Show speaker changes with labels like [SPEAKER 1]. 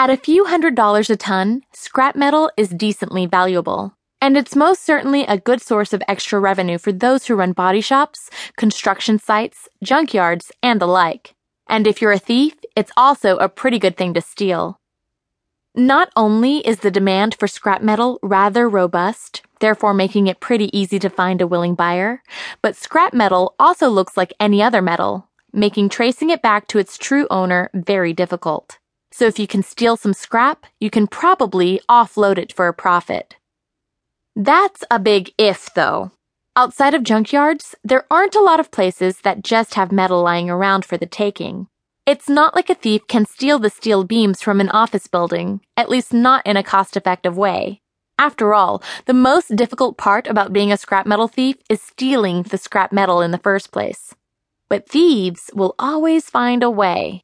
[SPEAKER 1] At a few hundred dollars a ton, scrap metal is decently valuable. And it's most certainly a good source of extra revenue for those who run body shops, construction sites, junkyards, and the like. And if you're a thief, it's also a pretty good thing to steal. Not only is the demand for scrap metal rather robust, therefore making it pretty easy to find a willing buyer, but scrap metal also looks like any other metal, making tracing it back to its true owner very difficult. So if you can steal some scrap, you can probably offload it for a profit. That's a big if, though. Outside of junkyards, there aren't a lot of places that just have metal lying around for the taking. It's not like a thief can steal the steel beams from an office building, at least not in a cost effective way. After all, the most difficult part about being a scrap metal thief is stealing the scrap metal in the first place. But thieves will always find a way.